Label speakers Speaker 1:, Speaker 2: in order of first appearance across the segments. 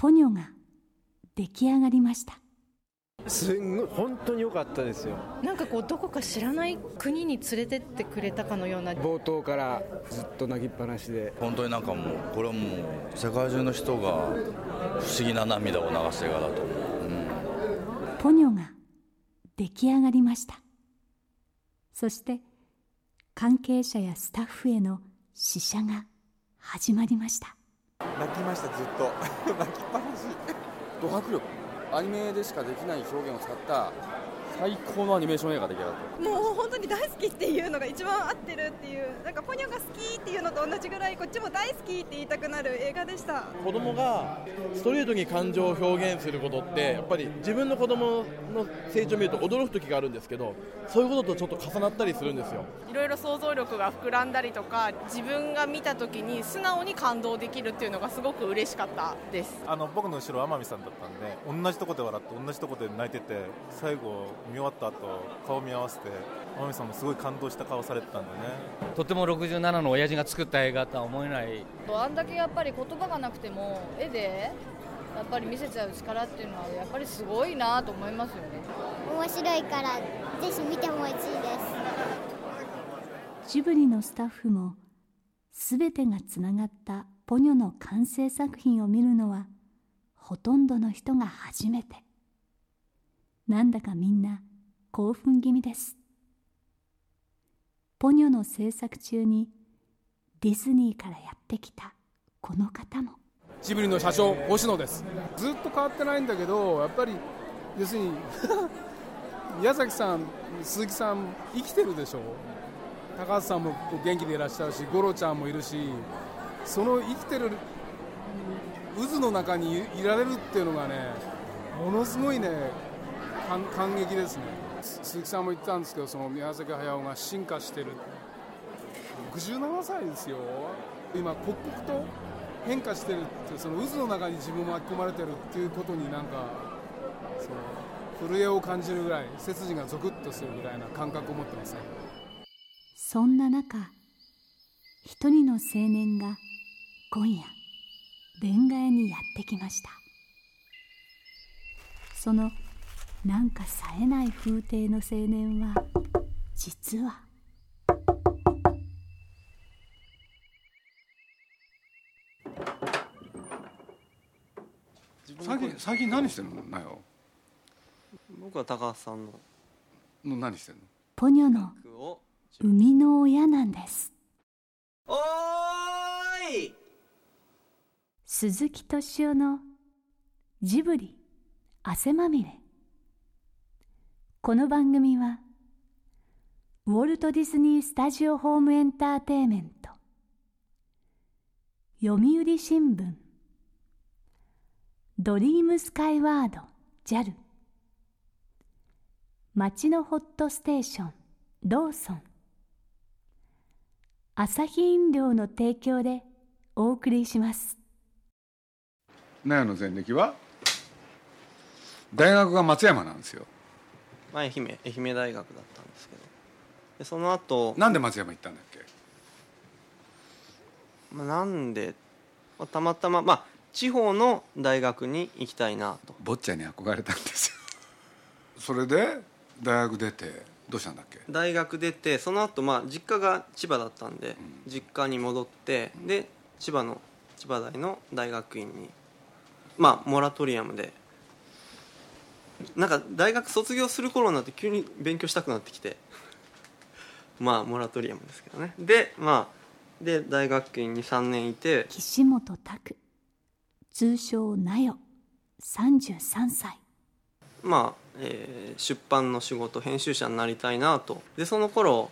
Speaker 1: ポニョが出来上がりました。
Speaker 2: すんごい本当に良かったですよ。
Speaker 3: なんかこうどこか知らない国に連れてってくれたかのような。
Speaker 2: 冒頭からずっと泣きっぱなしで。
Speaker 4: 本当になんかもうこれはもう世界中の人が不思議な涙を流す映画だと思う、うん、
Speaker 1: ポニョが出来上がりました。そして関係者やスタッフへの試写が始まりました
Speaker 5: 泣きましたずっと。泣きっぱなし。
Speaker 6: ド迫力。アニメでしかできない表現を使った最高のアニメーション映画できた
Speaker 7: もう本当に大好きっていうのが一番合ってるっていうなんかポニョが好きっていうのと同じぐらいこっちも大好きって言いたくなる映画でした。
Speaker 8: 子供がストレートに感情を表現することってやっぱり自分の子供の成長を見ると驚く時があるんですけどそういうこととちょっと重なったりするんですよ。
Speaker 9: いろいろ想像力が膨らんだりとか自分が見た時に素直に感動できるっていうのがすごく嬉しかったです。
Speaker 10: あの僕の後ろ天海さんだったんで同じとこで笑って同じとこで泣いてて最後見終わった後顔見合わせて天海さんもすごい感動した顔されてたんでね。
Speaker 11: とても67の親父が作った映画とは思えない。
Speaker 12: あんだけやっぱり言葉がなくても絵でやっぱり見せちゃう力っていうのはやっぱりすごいなと思いますよね。
Speaker 13: 面白いからぜひ見てほしいです。
Speaker 1: ジブリのスタッフも全てがつながったポニョの完成作品を見るのはほとんどの人が初めてなんだかみんな興奮気味です。ポニョの制作中にディズニーからやってきたこの方も。
Speaker 14: ジブリの社長星野です。ずっと変わってないんだけどやっぱり要するに 宮崎さん鈴木さん生きてるでしょ。高橋さんも元気でいらっしゃるし五郎ちゃんもいるしその生きてる渦の中にいられるっていうのがねものすごいね感激ですね。鈴木さんも言ったんですけどその宮崎駿が進化してる。67歳ですよ。今刻々と変化してるってその渦の中に自分も巻き込まれてるっていうことになんかその震えを感じるぐらい背筋がゾクッとするぐらいな感覚を持ってますね。
Speaker 1: そんな中一人の青年が今夜レンガ屋にやってきました。そのなんか冴えない風景の青年は実は。
Speaker 15: 最近最近何してんの？なよ
Speaker 16: 僕は高橋さんの。
Speaker 15: の何してんの？
Speaker 1: ポニョの生みの親なんです。
Speaker 16: おーい！
Speaker 1: 鈴木敏夫のジブリ汗まみれこの番組はウォルト・ディズニー・スタジオ・ホーム・エンターテイメント読売新聞ドリームスカイワード JAL 町のホットステーションローソン朝日飲料の提供でお送りします。
Speaker 15: 納屋の前歴は大学が松山なんですよ。
Speaker 16: まあ、愛媛愛媛大学だったんですけど。でその後
Speaker 15: なんで松山行ったんだっけ、
Speaker 16: まあ、なんで、まあ、たまたままあ地方の大学に行きたいなと。
Speaker 15: 坊ちゃんに憧れたんですよ。それで大学出てどうしたんだっけ？
Speaker 16: 大学出てその後まあ実家が千葉だったんで、うん、実家に戻って、うん、で千葉の千葉大の大学院にまあモラトリアムでなんか大学卒業する頃になって急に勉強したくなってきて。まあモラトリアムですけどね。でまあで大学院に3年いて。
Speaker 1: 岸本拓通称なよ33歳。
Speaker 16: まあ、えー、出版の仕事編集者になりたいなと。でその頃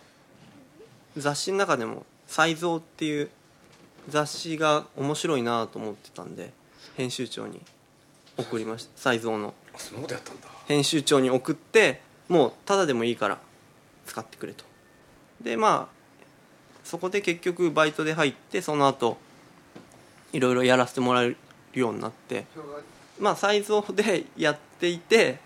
Speaker 16: 雑誌の中でも「才蔵」っていう雑誌が面白いなと思ってたんで編集長に送りました。才蔵の
Speaker 15: そんなことやったんだ。
Speaker 16: 編集長に送ってもうただでもいいから使ってくれと。でまあそこで結局バイトで入ってその後いろいろやらせてもらえるようになって。まあ才蔵でやっていて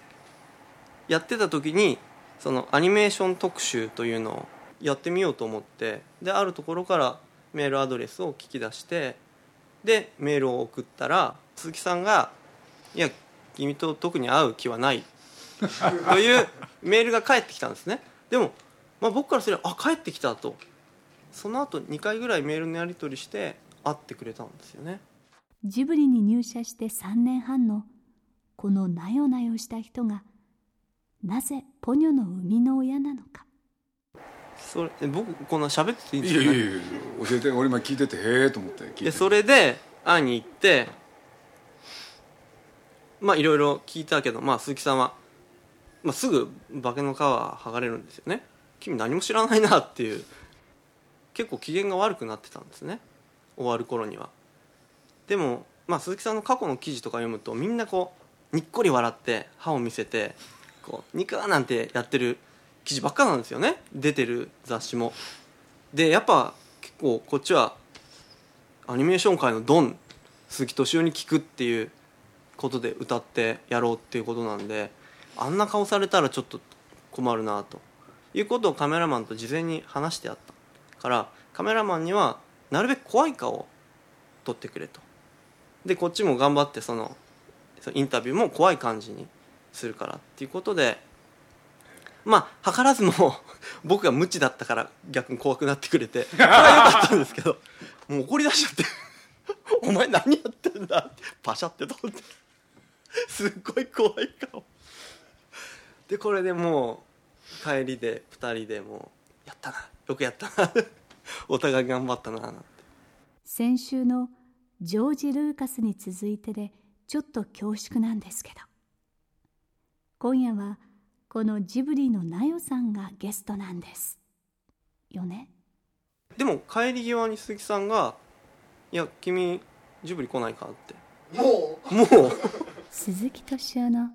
Speaker 16: やってた時にそのアニメーション特集というのをやってみようと思ってであるところからメールアドレスを聞き出してでメールを送ったら鈴木さんが「いや君と特に会う気はない」というメールが返ってきたんですね。でも、まあ、僕からすればあ帰ってきたと。その後2回ぐらいメールのやり取りして会ってくれたんですよね。
Speaker 1: ジブリに入社して3年半のこのなよなよした人がなぜポニョの生みの親なのか。
Speaker 16: それえ僕こんな喋ってていいんですか、ね、
Speaker 15: いやいやいや教えて俺今聞いててへえと思って聞いて。
Speaker 16: でそれで会いに行ってまあいろいろ聞いたけど、まあ、鈴木さんは、まあ、すぐ化けの皮剥がれるんですよね。君何も知らないなっていう結構機嫌が悪くなってたんですね。終わる頃には。でも、まあ、鈴木さんの過去の記事とか読むとみんなこうにっこり笑って歯を見せてこうニカーなんてやってる記事ばっかなんですよね。出てる雑誌も。でやっぱ結構こっちはアニメーション界のドン鈴木敏夫に聞くっていうことで歌ってやろうっていうことなんであんな顔されたらちょっと困るなということをカメラマンと事前に話してあったからカメラマンにはなるべく怖い顔を撮ってくれと。でこっちも頑張ってそのインタビューも怖い感じにするからっていうことでまあ図らずも 僕が無知だったから逆に怖くなってくれてそれは良かったんですけどもう怒り出しちゃって「お前何やってんだ」ってパシャって撮って。すっごい怖い顔でこれでもう帰りで2人でもう「やったな。よくやったな。お互い頑張ったな」なんて。
Speaker 1: 先週のジョージ・ルーカスに続いてでちょっと恐縮なんですけど。今夜はこのジブリのナヨさんがゲストなんです。よね？
Speaker 16: でも帰り際に鈴木さんが「いや君ジブリ来ないか?」って。
Speaker 15: も
Speaker 16: う？もう
Speaker 1: 鈴木敏夫の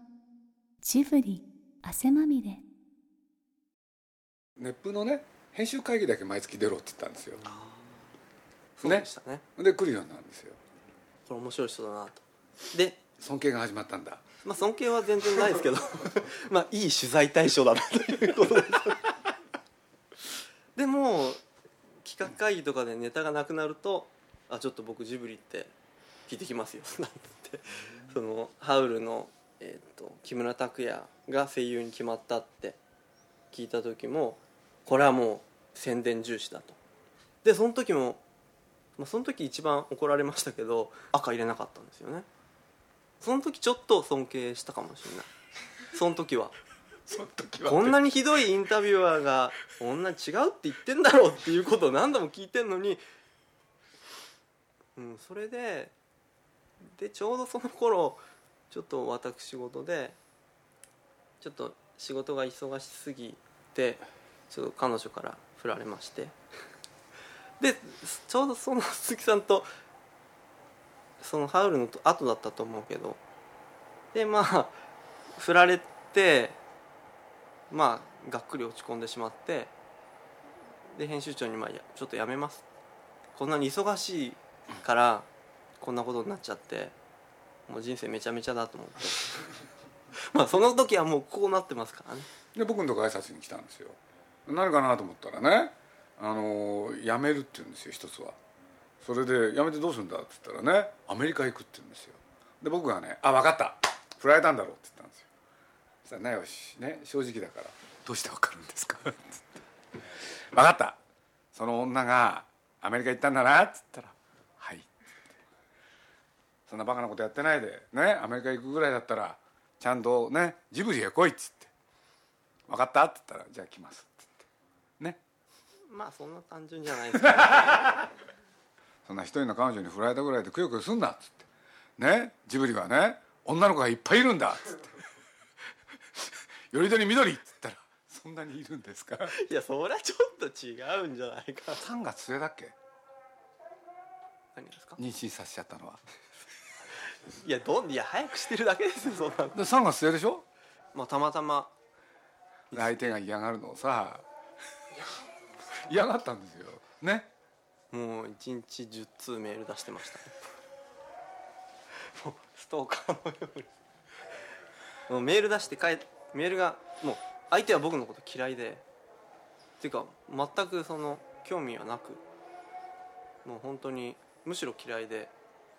Speaker 1: ジブリ汗まみれ。
Speaker 15: 熱風のね編集会議だけ毎月出ろって言ったんですよ。
Speaker 16: そうでしたね。
Speaker 15: で来るようになるんですよ。
Speaker 16: これ面白い人だなと。で
Speaker 15: 尊敬が始まったんだ。
Speaker 16: まあ尊敬は全然ないですけど まあいい取材対象だなということです。でも企画会議とかでネタがなくなると「あちょっと僕ジブリって聞いてきますよ」なんてそのハウルの、えー、と木村拓哉が声優に決まったって聞いた時もこれはもう宣伝重視だと。でその時も、まあ、その時一番怒られましたけど赤入れなかったんですよね。その時ちょっと尊敬したかもしれない。その時は。こんなにひどいインタビュアーがこんなに違うって言ってんだろうっていうことを何度も聞いてんのに、うん、それででちょうどその頃ちょっと私事でちょっと仕事が忙しすぎてちょっと彼女から振られまして。でちょうどその鈴木さんとそのハウルの後だったと思うけど。でまあ振られてまあがっくり落ち込んでしまって。で編集長にまあ「ちょっとやめます」こんなに忙しいからこんなことになっちゃってもう人生めちゃめちゃだと思って。まあその時はもうこうなってますからね。
Speaker 15: で僕のとこ挨拶に来たんですよ。何かなと思ったらねあの辞めるって言うんですよ一つは。それで辞めてどうするんだって言ったらねアメリカ行くって言うんですよ。で僕がね「あ分かった。振られたんだろう」って言ったんですよ。そしたらよしね正直だから「どうして分かるんですか?」って言って「分かった。その女がアメリカ行ったんだな」って言ったら「」そんなバカなことやってないでねアメリカ行くぐらいだったらちゃんとねジブリへ来いっつって「分かった?」って言ったら「じゃあ来ます」って言って。ね。
Speaker 16: まあそんな単純じゃないですけど
Speaker 15: そんな一人の彼女に振られたぐらいでくよくよすんなっつって。ね。ジブリはね女の子がいっぱいいるんだっつって「よりどり緑」っつったら「そんなにいるんですか?」
Speaker 16: いやそりゃちょっと違うんじゃないか
Speaker 15: 3月末だっけ？
Speaker 16: 何ですか？
Speaker 15: 妊娠させちゃったのはい
Speaker 16: やどんいや早くしてるだけですよそんな
Speaker 15: で3月末でしょ？
Speaker 16: まあたまたま。
Speaker 15: で相手が嫌がるのをさ。嫌がったんですよ。ね？
Speaker 16: もう1日10通メール出してました。ねもうストーカーのように。もうメール出して帰メールがもう相手は僕のこと嫌いで。っていうか全くその興味はなく。もう本当にむしろ嫌いで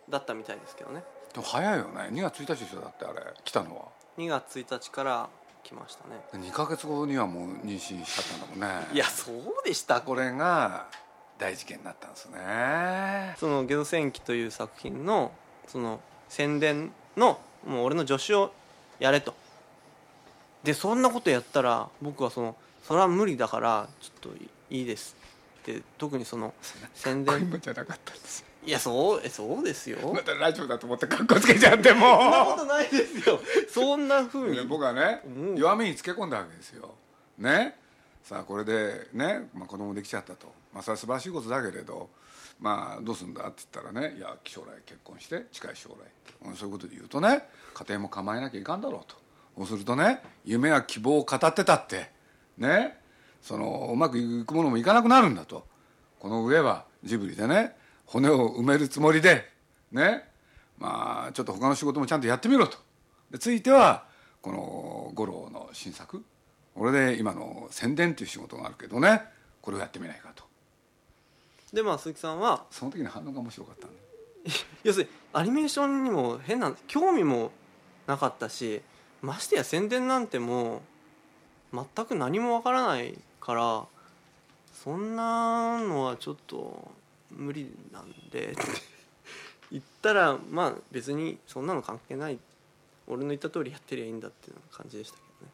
Speaker 16: だったみたいですけどね。
Speaker 15: でも早いよね。2月1日でしょだってあれ。来たのは。
Speaker 16: 2月1日から来ましたね。
Speaker 15: 2ヶ月後にはもう妊娠しちゃったんだもんね。
Speaker 16: いやそうでした。
Speaker 15: これが大事件になったんですね。
Speaker 16: その「ゲド戦記」という作品のその宣伝のもう俺の助手をやれと。でそんなことやったら僕はそのそれは無理だからちょっといいですって特にその宣伝。
Speaker 15: じゃなかったんですよ
Speaker 16: いやそうえそうですよ。
Speaker 15: またラジオだと思ってかっこつけちゃってもう。
Speaker 16: そんなことないですよ。そんなふうに
Speaker 15: 僕はね弱みにつけ込んだわけですよ。ね。さあこれでね、まあ、子供できちゃったと、まあ、それは素晴らしいことだけれどまあどうするんだって言ったらねいや将来結婚して近い将来。そういうことで言うとね家庭も構えなきゃいかんだろうと。そうするとね夢や希望を語ってたって。ね。そのうまくいくものもいかなくなるんだと。この上はジブリでね骨を埋めるつもりでね。まあちょっと他の仕事もちゃんとやってみろと。でついてはこの五郎の新作。これで今の宣伝っていう仕事があるけどね。これをやってみないかと。
Speaker 16: でまあ鈴木さんは？
Speaker 15: その時の反応が面白かったん
Speaker 16: 要するにアニメーションにも変な興味もなかったしましてや宣伝なんてもう全く何もわからないからそんなのはちょっと無理なんで。言ったらまあ別にそんなの関係ない。俺の言った通りやってりゃいいんだっていう感じでしたけどね。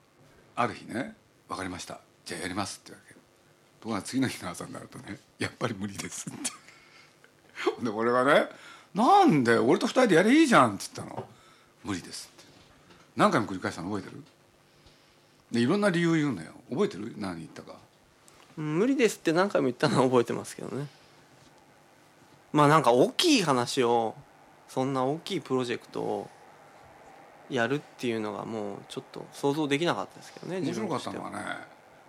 Speaker 15: ある日ね「分かりました。じゃあやります」ってわけ。ところが次の日の朝になるとね「やっぱり無理です」って。で俺はね「なんで俺と二人でやりゃいいじゃん」って言ったの「無理です」って。何回も繰り返したの覚えてる？でいろんな理由言うのよ。覚えてる？何言ったか。
Speaker 16: 無理ですって何回も言ったのは覚えてますけどねまあなんか大きい話をそんな大きいプロジェクトをやるっていうのがもうちょっと想像できなかったですけどね
Speaker 15: 面白かっ
Speaker 16: たて
Speaker 15: のはね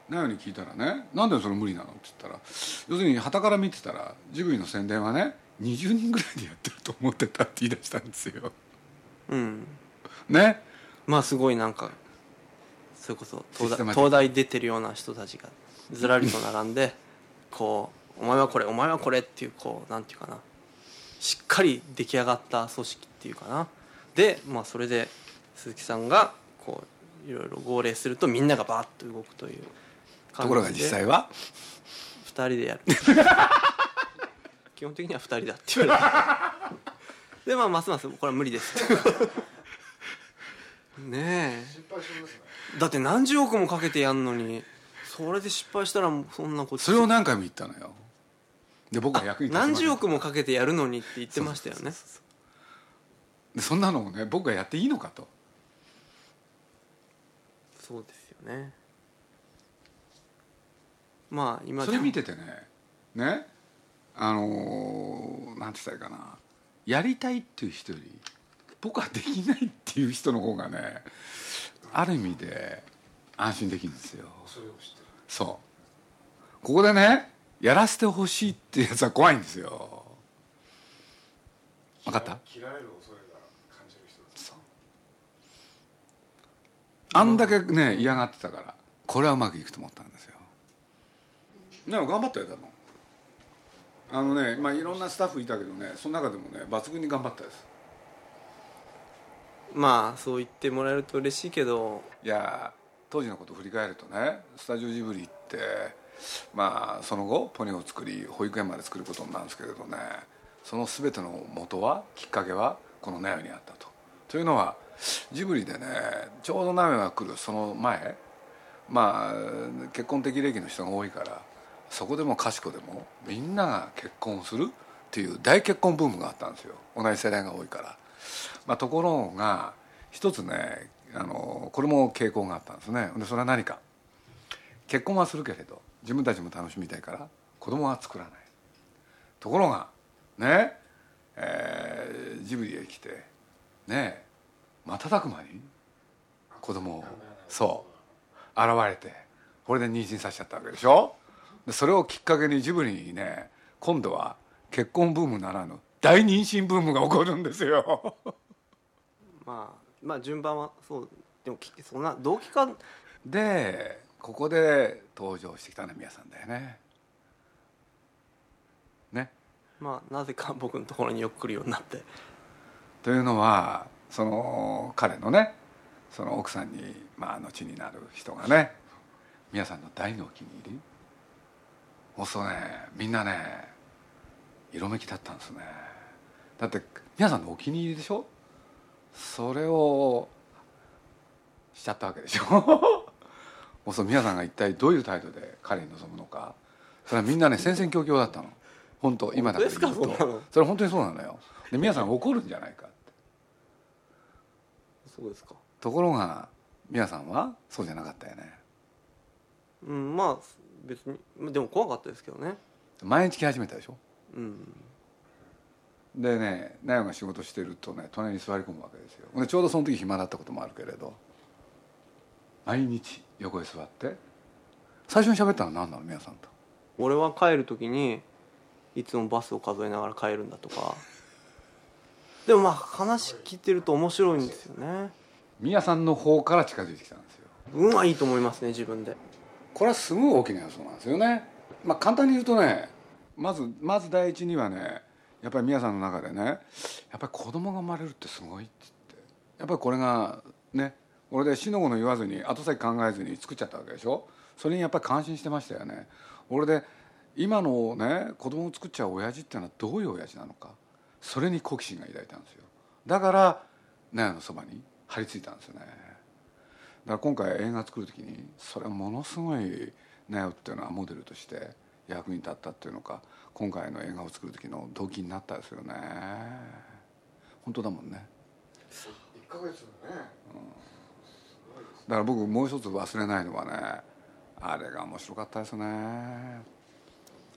Speaker 15: なよに聞いたらね「なんでそれ無理なの?」って言ったら要するに傍から見てたらジブリの宣伝はね20人ぐらいでやってると思ってたって言い出したんですよ。
Speaker 16: うん。
Speaker 15: ね？
Speaker 16: まあすごいなんかそれこそ東大東大出てるような人たちがずらりと並んでこう「お前はこれお前はこれ」っていうこうなんていうかな。しっかり出来上がった組織っていうかな。でまあそれで鈴木さんがこういろいろ号令するとみんながバーッと動くという
Speaker 15: ところが実際は
Speaker 16: ？2人でやる。基本的には2人だって言われてでまあますますこれは無理です。ねえ。だって何十億もかけてやんのにそれで失敗したらもうそんなこと
Speaker 15: それを何回も言ったのよで僕は役に立ちません
Speaker 16: 何十億もかけてやるのにって言ってましたよね。
Speaker 15: でそんなのをね僕がやっていいのかと。
Speaker 16: そうですよね。まあ今
Speaker 15: それ見ててねねあのーなんて言ったらいいかな。やりたいっていう人より僕はできないっていう人の方がねある意味で安心できるんですよ。そう。ここでねやらせてほしいっていうやつは怖いんですよ。分かった？
Speaker 10: 切られる恐れが感じる人です
Speaker 15: あんだけね嫌がってたからこれはうまくいくと思ったんですよ。でも頑張ったよ多分。あのねまあいろんなスタッフいたけどねその中でもね抜群に頑張ったです。
Speaker 16: まあそう言ってもらえると嬉しいけど。
Speaker 15: いや当時のことを振り返るとねスタジオジブリってまあその後ポニョを作り保育園まで作ることになるんですけれどねその全ての元はきっかけはこのナヨにあったと。というのはジブリでねちょうどナヨが来るその前まあ結婚的歴の人が多いからそこでもかしこでもみんなが結婚するっていう大結婚ブームがあったんですよ同じ世代が多いから。まあ、ところが一つねあのこれも傾向があったんですねでそれは何か結婚はするけれど自分たちも楽しみたいから子供は作らない。ところがねえージブリへ来てね瞬く間に子供をそう現れてこれで妊娠させちゃったわけでしょ？でそれをきっかけにジブリにね今度は結婚ブームならぬ大妊娠ブームが起こるんですよ。
Speaker 16: まあまあ順番はそうでもきそんな同期間
Speaker 15: でここで登場してきたのは宮さんだよね。ね。
Speaker 16: まあなぜか僕のところによく来るようになって。
Speaker 15: というのはその彼のねその奥さんにまあ後になる人がね皆さんの大のお気に入り。もうそうねみんなね色めきだったんですね。だって皆さんのお気に入りでしょ？それをしちゃったわけでしょ？もうそう皆さんが一体どういう態度で彼に臨むのか。それはみんなね戦々恐々だったの。本当今だから言うと。
Speaker 16: の。
Speaker 15: それ本当にそうなのよ。で皆さん怒るんじゃないか
Speaker 16: そうですか。
Speaker 15: ところが皆さんはそうじゃなかったよね。
Speaker 16: うんまあ別にでも怖かったですけどね。
Speaker 15: 毎日来始めたでしょ。
Speaker 16: うん。
Speaker 15: でねナヨが仕事してるとね隣に座り込むわけですよ。でちょうどその時暇だったこともあるけれど。毎日横へ座って。最初に喋ったのは何なの？皆さんと。
Speaker 16: 俺は帰る時にいつもバスを数えながら帰るんだとか。でもまあ話聞いてると面白いんですよね。
Speaker 15: 宮さんの方から近づいてきたんですよ。
Speaker 16: 運はいいと思いますね自分で。
Speaker 15: これはすごい大きな予想なんですよね。まあ簡単に言うとねまずまず第一にはねやっぱり宮さんの中でねやっぱり子供が生まれるってすごいっつって。やっぱりこれがね俺で死の子の言わずに後先考えずに作っちゃったわけでしょ？それにやっぱり感心してましたよね。俺で今のね子供を作っちゃう親父っていうのはどういう親父なのか？それに好奇心が抱いたんですよ。だから納屋のそばに張り付いたんですよね。だから今回映画作る時にそれはものすごい納屋っていうのはモデルとして役に立ったっていうのか今回の映画を作る時の動機になったですよね。本当だもんね。
Speaker 5: 1ヶ月だね
Speaker 15: だから僕もう一つ忘れないのはねあれが面白かったですね。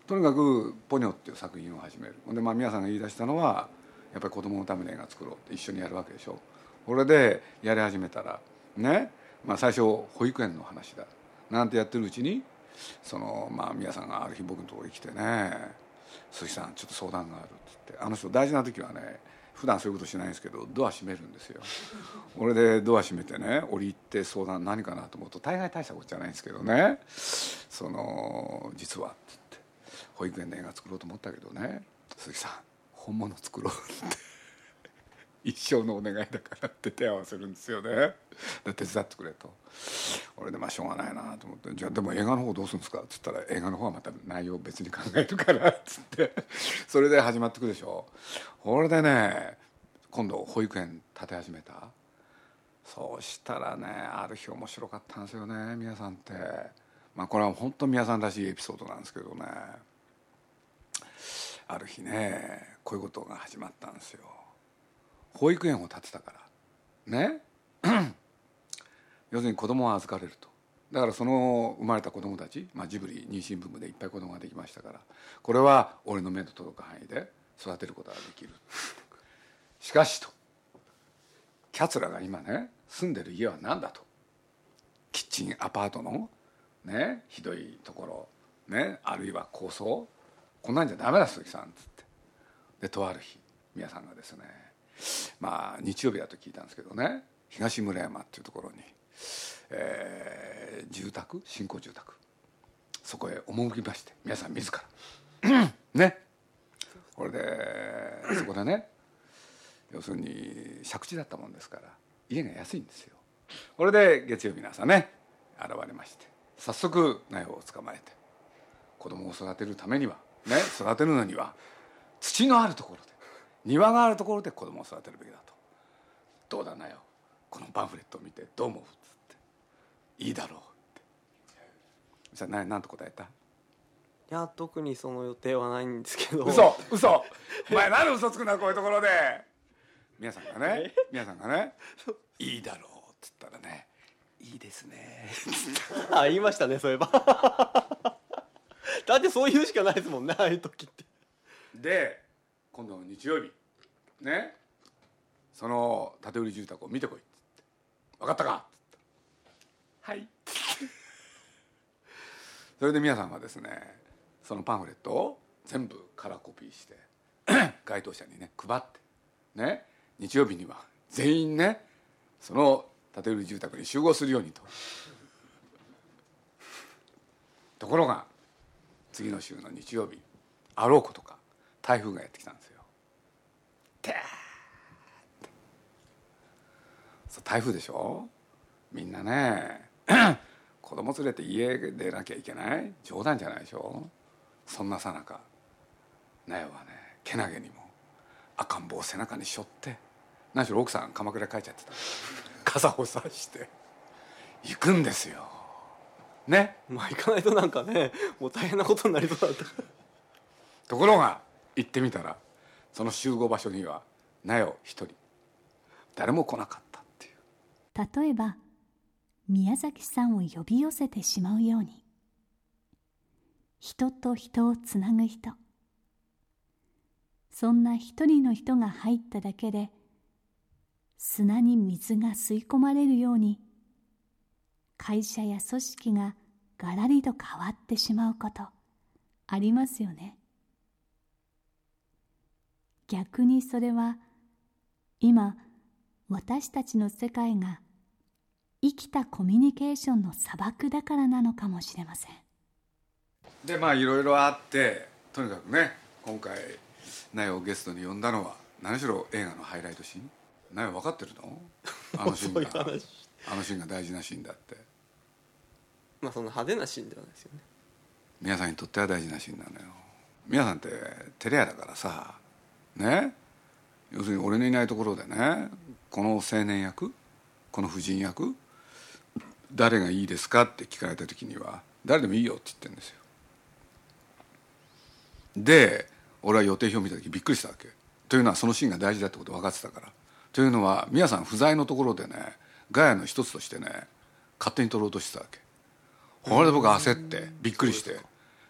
Speaker 15: とにかく「ポニョ」っていう作品を始める。でまあ宮さんが言い出したのはやっぱり子供のための映画作ろうって一緒にやるわけでしょ。これでやり始めたらね、まあ、最初保育園の話だ。なんてやってるうちにそのまあ宮さんがある日僕のところに来てね「鈴木さんちょっと相談がある」っつってあの人大事な時はね普段そういうことしないんですけどドア閉めるんですよ。俺でドア閉めてね降りて相談何かなと思うと大概大したことじゃないんですけどね。その実はって言って保育園で映画作ろうと思ったけどね。鈴木さん本物作ろうって。一生のお願いだからって手合わせるんですよね。で手伝ってくれと。俺でまあしょうがないなと思って「じゃあでも映画の方どうするんですか?」っつったら「映画の方はまた内容別に考えるから」っつって。それで始まってくでしょ。これでね今度保育園建て始めた。そうしたらねある日面白かったんですよね皆さんって。まあこれは本当皆さんらしいエピソードなんですけどね。ある日ねこういうことが始まったんですよ。保育園を建てたから。ね？要するに子供を預かれると。だからその生まれた子供たち、まあ、ジブリ妊娠部分でいっぱい子供ができましたから。これは俺の目の届く範囲で育てることができる。しかしとキャツラが今ね住んでる家は何だと。キッチンアパートのねひどいところねあるいは高層。こんなんじゃダメだ鈴木さん。っつって。でとある日皆さんがですねまあ日曜日だと聞いたんですけどね。東村山っていうところに、えー住宅？新興住宅。そこへ赴きまして皆さん自ら。ね。これでそこでね要するに借地だったもんですから家が安いんですよ。これで月曜日の朝ね現れまして早速苗を捕まえて子供を育てるためにはね育てるのには土のあるところで庭があるところで子供を育てるべきだと。どうだなよ。このパンフレットを見て。どう思うっつって。いいだろうって。じゃあ何何と答えた？
Speaker 16: いや特にその予定はないんですけど。
Speaker 15: 嘘！嘘！お前なんで嘘つくんだこういうところで。皆さんがね。皆さんがね「いいだろう」っつったらね「いいですね」
Speaker 16: あ言いましたねそういえば。だってそう言うしかないですもんねああいう時って。
Speaker 15: で今度の日曜日。ね。その建売り住宅を見てこいっつって「分かったか?」っつってはい」それで皆さんはですねそのパンフレットを全部カラーコピーして 該当者にね配って。ね。日曜日には全員ねその建売り住宅に集合するようにと。ところが次の週の日曜日あろうことか台風がやってきたんですよ。てーって。台風でしょ？みんなね 子供連れて家出なきゃいけない？冗談じゃないでしょ？そんなさなか。苗はねけなげにも赤ん坊を背中に背負って何しろ奥さん鎌倉帰っちゃってた。傘を差して行くんですよ。ね？
Speaker 16: まあ行かないとなんかねもう大変なことになりそうだった。
Speaker 15: ところが行ってみたらその集合場所には苗を一人。誰も来なかったっていう。
Speaker 1: 例えば宮崎さんを呼び寄せてしまうように。人と人をつなぐ人。そんな一人の人が入っただけで砂に水が吸い込まれるように会社や組織ががらりと変わってしまうことありますよね。逆にそれは今私たちの世界が生きたコミュニケーションの砂漠だからなのかもしれません。
Speaker 15: でまあいろいろあってとにかくね今回苗をゲストに呼んだのは何しろ映画のハイライトシーン？苗分かってるの？あのシーンが。あのシーンが大事なシーンだって。
Speaker 16: まあそんな派手なシーンではないですよね。
Speaker 15: 皆さんにとっては大事なシーンなのよ。皆さんってテレアだからさね。要するに俺のいないところでねこの青年役この婦人役誰がいいですかって聞かれた時には誰でもいいよって言ってるんですよ。で俺は予定表を見た時びっくりしたわけ。というのはそのシーンが大事だってこと分かってたから。というのは皆さん不在のところでねガヤの一つとしてね勝手に撮ろうとしてたわけ。これで僕焦ってびっくりして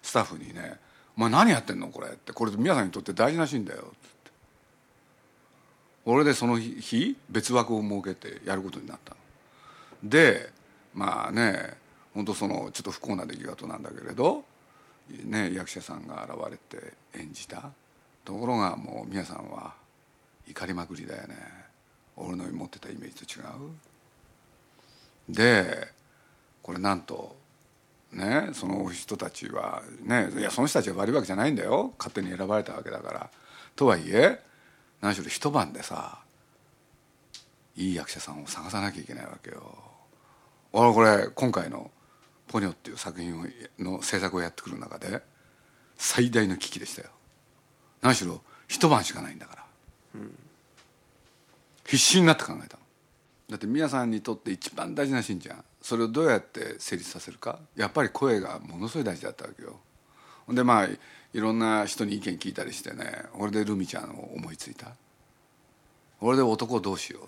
Speaker 15: スタッフにね「お前何やってんのこれ」って。これ皆さんにとって大事なシーンだよ。って俺でその日別枠を設けてやることになったの。でまあね本当そのちょっと不幸な出来事なんだけれど、ね、役者さんが現れて演じた。ところがもう皆さんは怒りまくりだよね。俺の持ってたイメージと違う。でこれなんとねその人たちはねいやその人たちが悪いわけじゃないんだよ。勝手に選ばれたわけだから。とはいえ何しろ一晩でさいい役者さんを探さなきゃいけないわけよ。俺これ今回の「ポニョ」っていう作品の制作をやってくる中で最大の危機でしたよ。何しろ一晩しかないんだから、うん、必死になって考えたの。だって皆さんにとって一番大事なシーンじゃんそれをどうやって成立させるか。やっぱり声がものすごい大事だったわけよ。でまあいろんな人に意見聞いたりしてね俺でルミちゃんを思いついた。俺で男どうしようっ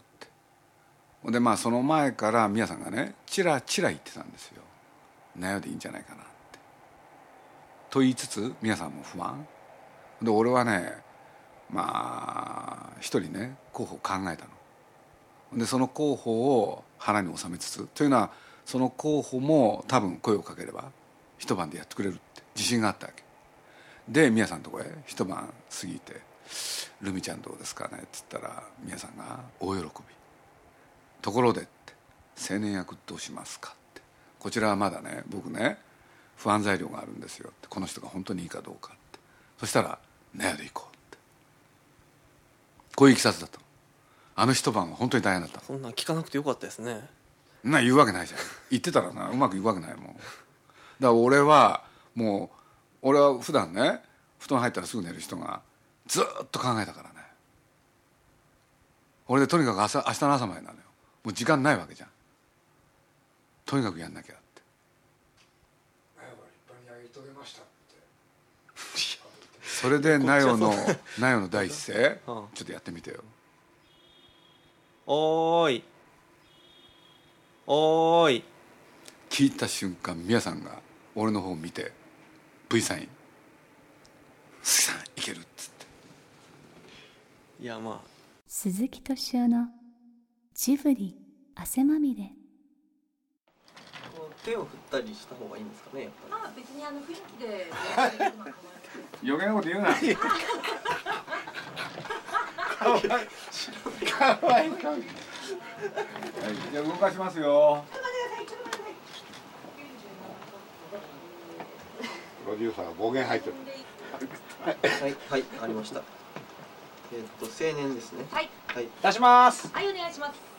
Speaker 15: て。でまあその前から皆さんがねチラチラ言ってたんですよ「なよでいいんじゃないかな」って。と言いつつ皆さんも不安で俺はねまあ一人ね候補を考えたの。でその候補を腹に収めつつというのはその候補も多分声をかければ一晩でやってくれるって自信があったわけ。で宮さんのとこへ一晩過ぎて「ルミちゃんどうですかね?」って言ったら宮さんが大喜び「ところで」って「青年役どうしますか?」って。こちらはまだね僕ね不安材料があるんですよって。この人が本当にいいかどうかって。そしたら「ねやで行こう」って。こういういきさつだったの。あの一晩は本当に大変だった。
Speaker 16: そんなん聞かなくてよかったですね。
Speaker 15: な言うわけないじゃん。言ってたらなうまくいくわけないもん。だから俺はもう俺は普段ね布団入ったらすぐ寝る人がずっと考えたからね。俺でとにかく朝明日の朝までなのよ。もう時間ないわけじゃん。とにかくやんなきゃって。それでナヨのナヨの第一声ちょっとやってみてよ
Speaker 16: おーい。おーい。
Speaker 15: 聞いた瞬間宮さんが俺の方を見て V サイン「鈴木さんいける」っつって。
Speaker 16: いやまあ。
Speaker 1: 鈴木敏夫のジブリ汗まみれ。
Speaker 16: 手を振ったりした方がいいんですかねやっぱ
Speaker 17: まあ別にあの雰囲気で。
Speaker 15: 余計なこと言うな かわい。じゃあ動かしますよ。プロデューサーが暴言入ってる。
Speaker 16: はい。はい。ありました。えーっと青年ですね。
Speaker 17: はい。
Speaker 16: はい。
Speaker 17: 出します。はいお願いします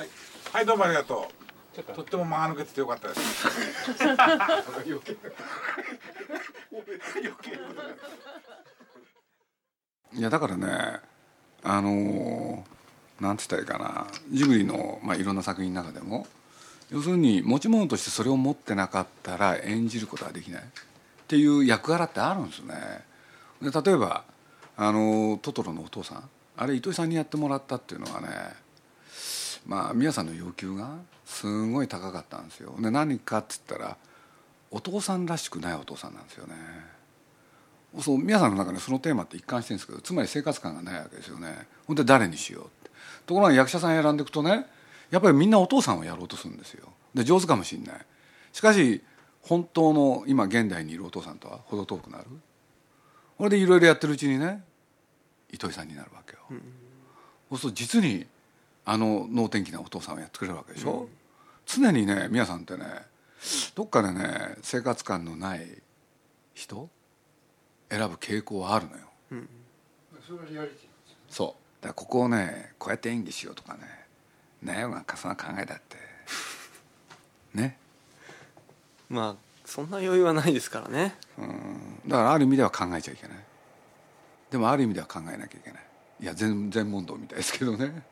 Speaker 15: はい、はい、どうもありがとう。と。っても間が抜けててよかったです。いやだからねあのなんて言ったらいいかなジブリの、まあ、いろんな作品の中でも要するに持ち物としてそれを持ってなかったら演じることはできないっていう役柄ってあるんですねで例えばあのトトロのお父さんあれ糸井さんにやってもらったっていうのはねまあ宮さんの要求がすごい高かったんですよ。で何かって言ったらお父さんらしくないお父さんなんですよね。そう皆さんの中でそのテーマって一貫してるんですけどつまり生活感がないわけですよね。ほんで誰にしようって。ところが役者さん選んでいくとねやっぱりみんなお父さんをやろうとするんですよ。で上手かもしんない。しかし本当の今現代にいるお父さんとは程遠くなる。これでいろいろやってるうちにね糸井さんになるわけよ、うん、そうすると実にあの能天気なお父さんをやってくれるわけでしょ、うん、常にね皆さんってねどっかでね生活感のない人選ぶ傾向はあるのよ、うん、それがリアリティそう。だからここをねこうやって演技しようとかね悩むなんかそんな考えだって。ね。
Speaker 18: まあそんな余裕はないですからね。
Speaker 16: うん。だからある意味では考えちゃいけない。でもある意味では考えなきゃいけない。いや全全問答みたいですけどね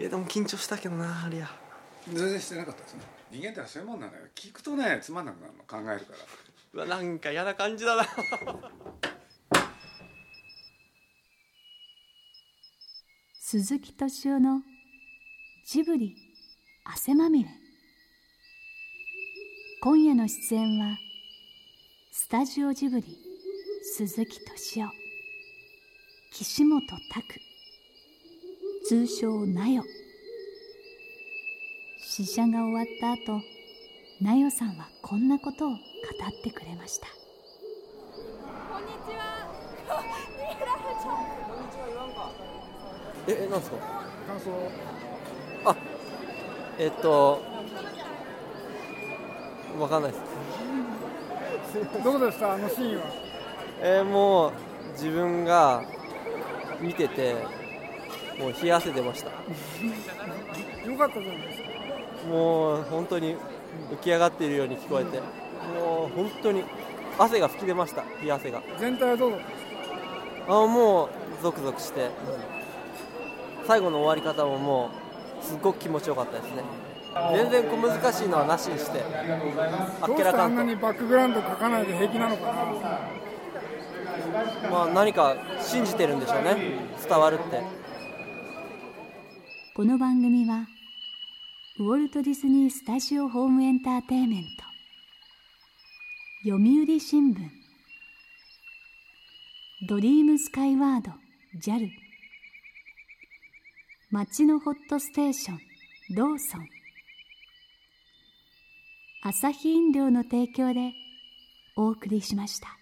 Speaker 18: いやでも緊張したけどなありゃ
Speaker 16: 全然してなかったですね。人間ってそういうもんなのよ。聞くとねつまんなくなるの考えるから。
Speaker 18: うわなんか嫌な感じだな。
Speaker 1: 鈴木敏夫のジブリ汗まみれ。今夜の出演はスタジオジブリ鈴木敏夫岸本拓通称なよ試写が終わった後なよさんはこんなことを語ってくれました。
Speaker 19: こんにちは。
Speaker 18: えなんですか？
Speaker 20: 感想。
Speaker 18: あえっとわかんないです。
Speaker 20: どうでしたあのシーンは。
Speaker 18: えー、もう自分が見ててもう冷や汗出ました。
Speaker 20: よかったじゃないですか。
Speaker 18: もう本当に浮き上がっているように聞こえてもう本当に汗が吹き出ました冷や汗が。
Speaker 20: 全体はどうだった
Speaker 18: あもうゾクゾクして、最後の終わり方ももうすっごく気持ちよかったですね。全然小難しいのはなしにして
Speaker 20: あっけらかんとあんなにバックグラウンド書かないで平気なのかな？
Speaker 18: まあ何か信じてるんでしょうね。伝わるって
Speaker 1: この番組はウォルト・ディズニー・スタジオ・ホーム・エンターテイメント読売新聞ドリームスカイワード JAL 街のホットステーションローソン朝日飲料の提供でお送りしました。